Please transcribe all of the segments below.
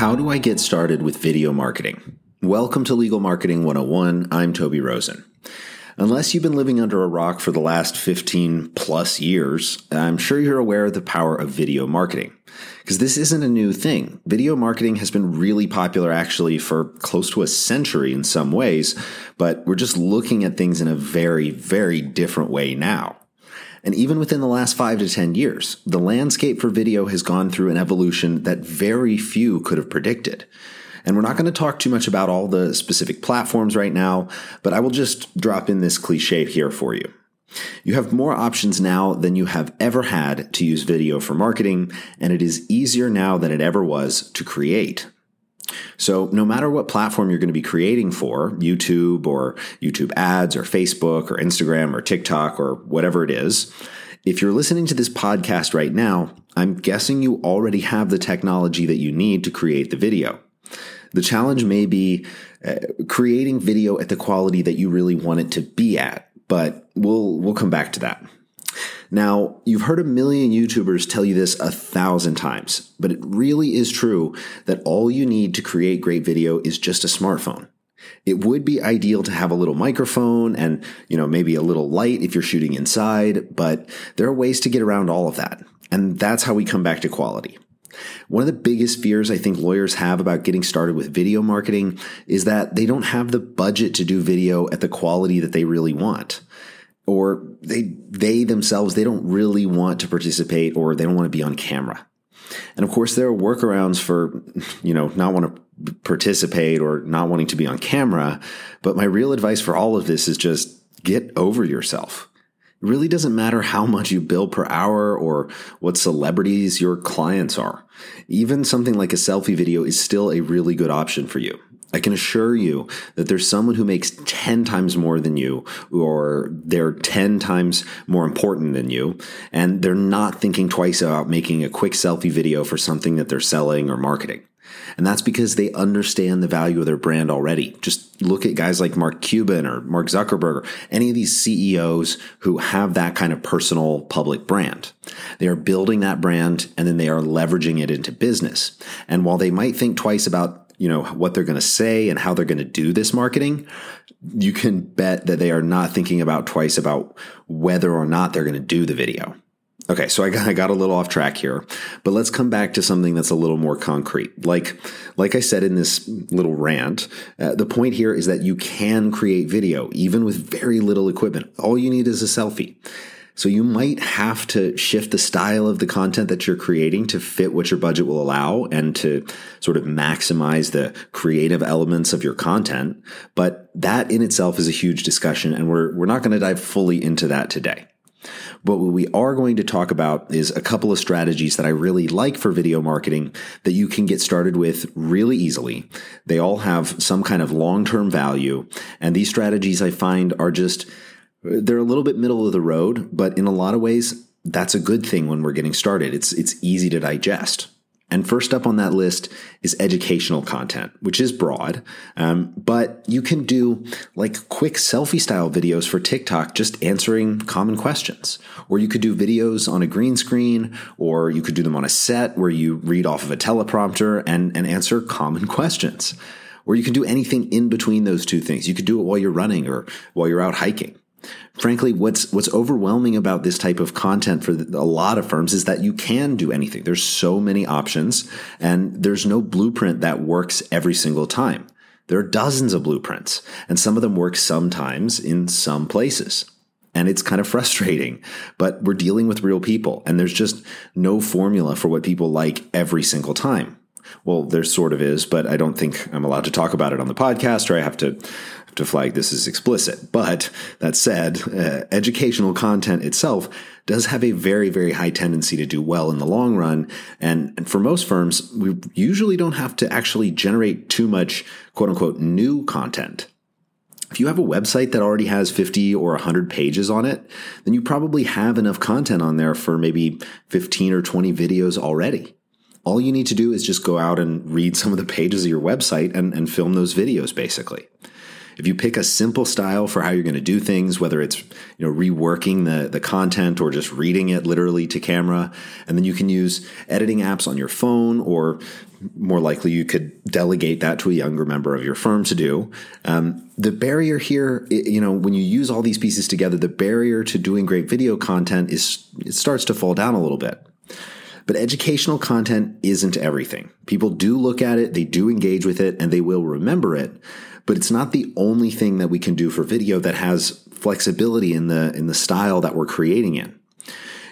How do I get started with video marketing? Welcome to Legal Marketing 101. I'm Toby Rosen. Unless you've been living under a rock for the last 15 plus years, I'm sure you're aware of the power of video marketing. Because this isn't a new thing. Video marketing has been really popular actually for close to a century in some ways, but we're just looking at things in a very, very different way now. And even within the last five to 10 years, the landscape for video has gone through an evolution that very few could have predicted. And we're not going to talk too much about all the specific platforms right now, but I will just drop in this cliche here for you. You have more options now than you have ever had to use video for marketing, and it is easier now than it ever was to create. So, no matter what platform you're going to be creating for, YouTube or YouTube ads or Facebook or Instagram or TikTok or whatever it is, if you're listening to this podcast right now, I'm guessing you already have the technology that you need to create the video. The challenge may be uh, creating video at the quality that you really want it to be at, but we'll we'll come back to that. Now, you've heard a million YouTubers tell you this a thousand times, but it really is true that all you need to create great video is just a smartphone. It would be ideal to have a little microphone and, you know, maybe a little light if you're shooting inside, but there are ways to get around all of that. And that's how we come back to quality. One of the biggest fears I think lawyers have about getting started with video marketing is that they don't have the budget to do video at the quality that they really want. Or they, they themselves, they don't really want to participate or they don't want to be on camera. And of course, there are workarounds for, you know, not want to participate or not wanting to be on camera. But my real advice for all of this is just get over yourself. It really doesn't matter how much you bill per hour or what celebrities your clients are. Even something like a selfie video is still a really good option for you. I can assure you that there's someone who makes 10 times more than you, or they're 10 times more important than you, and they're not thinking twice about making a quick selfie video for something that they're selling or marketing. And that's because they understand the value of their brand already. Just look at guys like Mark Cuban or Mark Zuckerberg or any of these CEOs who have that kind of personal public brand. They are building that brand and then they are leveraging it into business. And while they might think twice about you know what they're going to say and how they're going to do this marketing you can bet that they are not thinking about twice about whether or not they're going to do the video Okay, so I got, I got a little off track here, but let's come back to something that's a little more concrete. Like, like I said in this little rant, uh, the point here is that you can create video even with very little equipment. All you need is a selfie. So you might have to shift the style of the content that you're creating to fit what your budget will allow and to sort of maximize the creative elements of your content. But that in itself is a huge discussion and we're, we're not going to dive fully into that today. But what we are going to talk about is a couple of strategies that I really like for video marketing that you can get started with really easily. They all have some kind of long term value. And these strategies I find are just, they're a little bit middle of the road, but in a lot of ways, that's a good thing when we're getting started. It's, it's easy to digest. And first up on that list is educational content, which is broad, um, but you can do like quick selfie style videos for TikTok, just answering common questions. Or you could do videos on a green screen, or you could do them on a set where you read off of a teleprompter and, and answer common questions. Or you can do anything in between those two things. You could do it while you're running or while you're out hiking. Frankly, what's what's overwhelming about this type of content for a lot of firms is that you can do anything. There's so many options and there's no blueprint that works every single time. There are dozens of blueprints and some of them work sometimes in some places. And it's kind of frustrating, but we're dealing with real people and there's just no formula for what people like every single time. Well, there sort of is, but I don't think I'm allowed to talk about it on the podcast or I have to to flag this as explicit. But that said, uh, educational content itself does have a very, very high tendency to do well in the long run. And, and, for most firms, we usually don't have to actually generate too much quote unquote new content. If you have a website that already has 50 or 100 pages on it, then you probably have enough content on there for maybe 15 or 20 videos already. All you need to do is just go out and read some of the pages of your website and, and film those videos, basically. If you pick a simple style for how you're going to do things, whether it's, you know, reworking the, the content or just reading it literally to camera, and then you can use editing apps on your phone or more likely you could delegate that to a younger member of your firm to do. Um, the barrier here, you know, when you use all these pieces together, the barrier to doing great video content is it starts to fall down a little bit. But educational content isn't everything. People do look at it, they do engage with it, and they will remember it. But it's not the only thing that we can do for video that has flexibility in the in the style that we're creating in.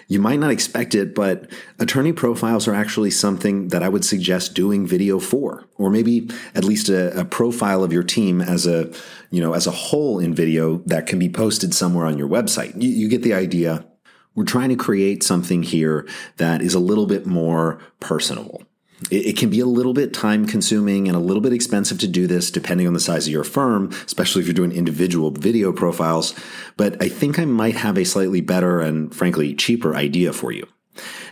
You might not expect it, but attorney profiles are actually something that I would suggest doing video for, or maybe at least a, a, profile of your team as a, you know, as a whole in video that can be posted somewhere on your website. You, you get the idea. We're trying to create something here that is a little bit more personable. It, can be a little bit time consuming and a little bit expensive to do this depending on the size of your firm, especially if you're doing individual video profiles. But I think I might have a slightly better and frankly cheaper idea for you.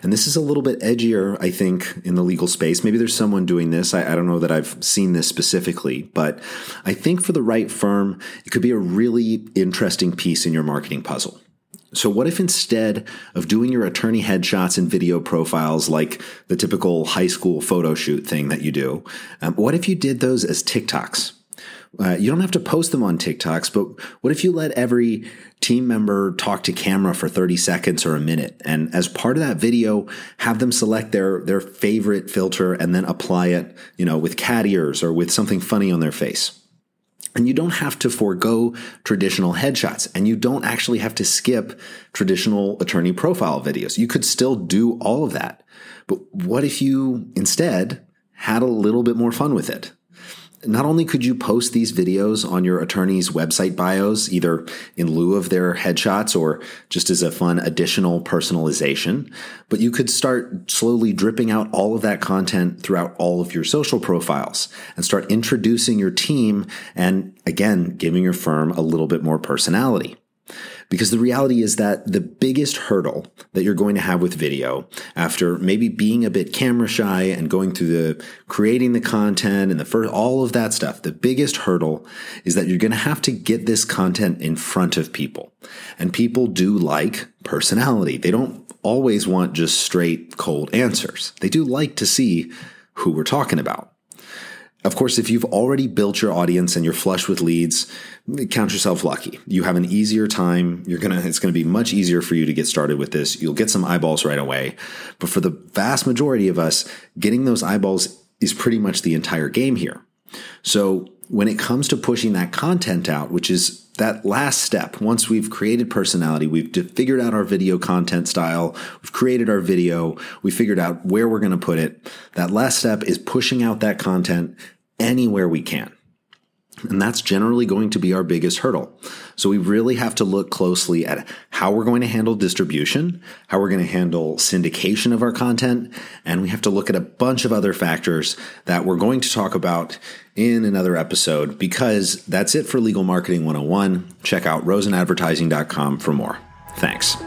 And this is a little bit edgier, I think, in the legal space. Maybe there's someone doing this. I, I, don't know that I've seen this specifically, but I think for the right firm, it could be a really interesting piece in your marketing puzzle. So, what if instead of doing your attorney headshots and video profiles like the typical high school photo shoot thing that you do, um, what if you did those as TikToks? Uh, you don't have to post them on TikToks, but what if you let every team member talk to camera for 30 seconds or a minute? And as part of that video, have them select their, their favorite filter and then apply it, you know, with cat ears or with something funny on their face. And you don't have to forego traditional headshots and you don't actually have to skip traditional attorney profile videos. You could still do all of that. But what if you instead had a little bit more fun with it? Not only could you post these videos on your attorney's website bios, either in lieu of their headshots or just as a fun additional personalization, but you could start slowly dripping out all of that content throughout all of your social profiles and start introducing your team and again, giving your firm a little bit more personality. Because the reality is that the biggest hurdle that you're going to have with video after maybe being a bit camera shy and going through the creating the content and the first, all of that stuff, the biggest hurdle is that you're going to have to get this content in front of people. And people do like personality. They don't always want just straight cold answers. They do like to see who we're talking about. Of course, if you've already built your audience and you're flush with leads, count yourself lucky. You have an easier time. You're going to, it's going to be much easier for you to get started with this. You'll get some eyeballs right away. But for the vast majority of us, getting those eyeballs is pretty much the entire game here. So when it comes to pushing that content out, which is that last step, once we've created personality, we've figured out our video content style, we've created our video, we figured out where we're going to put it. That last step is pushing out that content anywhere we can. And that's generally going to be our biggest hurdle. So we really have to look closely at how we're going to handle distribution, how we're going to handle syndication of our content, and we have to look at a bunch of other factors that we're going to talk about in another episode because that's it for Legal Marketing 101. Check out rosenadvertising.com for more. Thanks.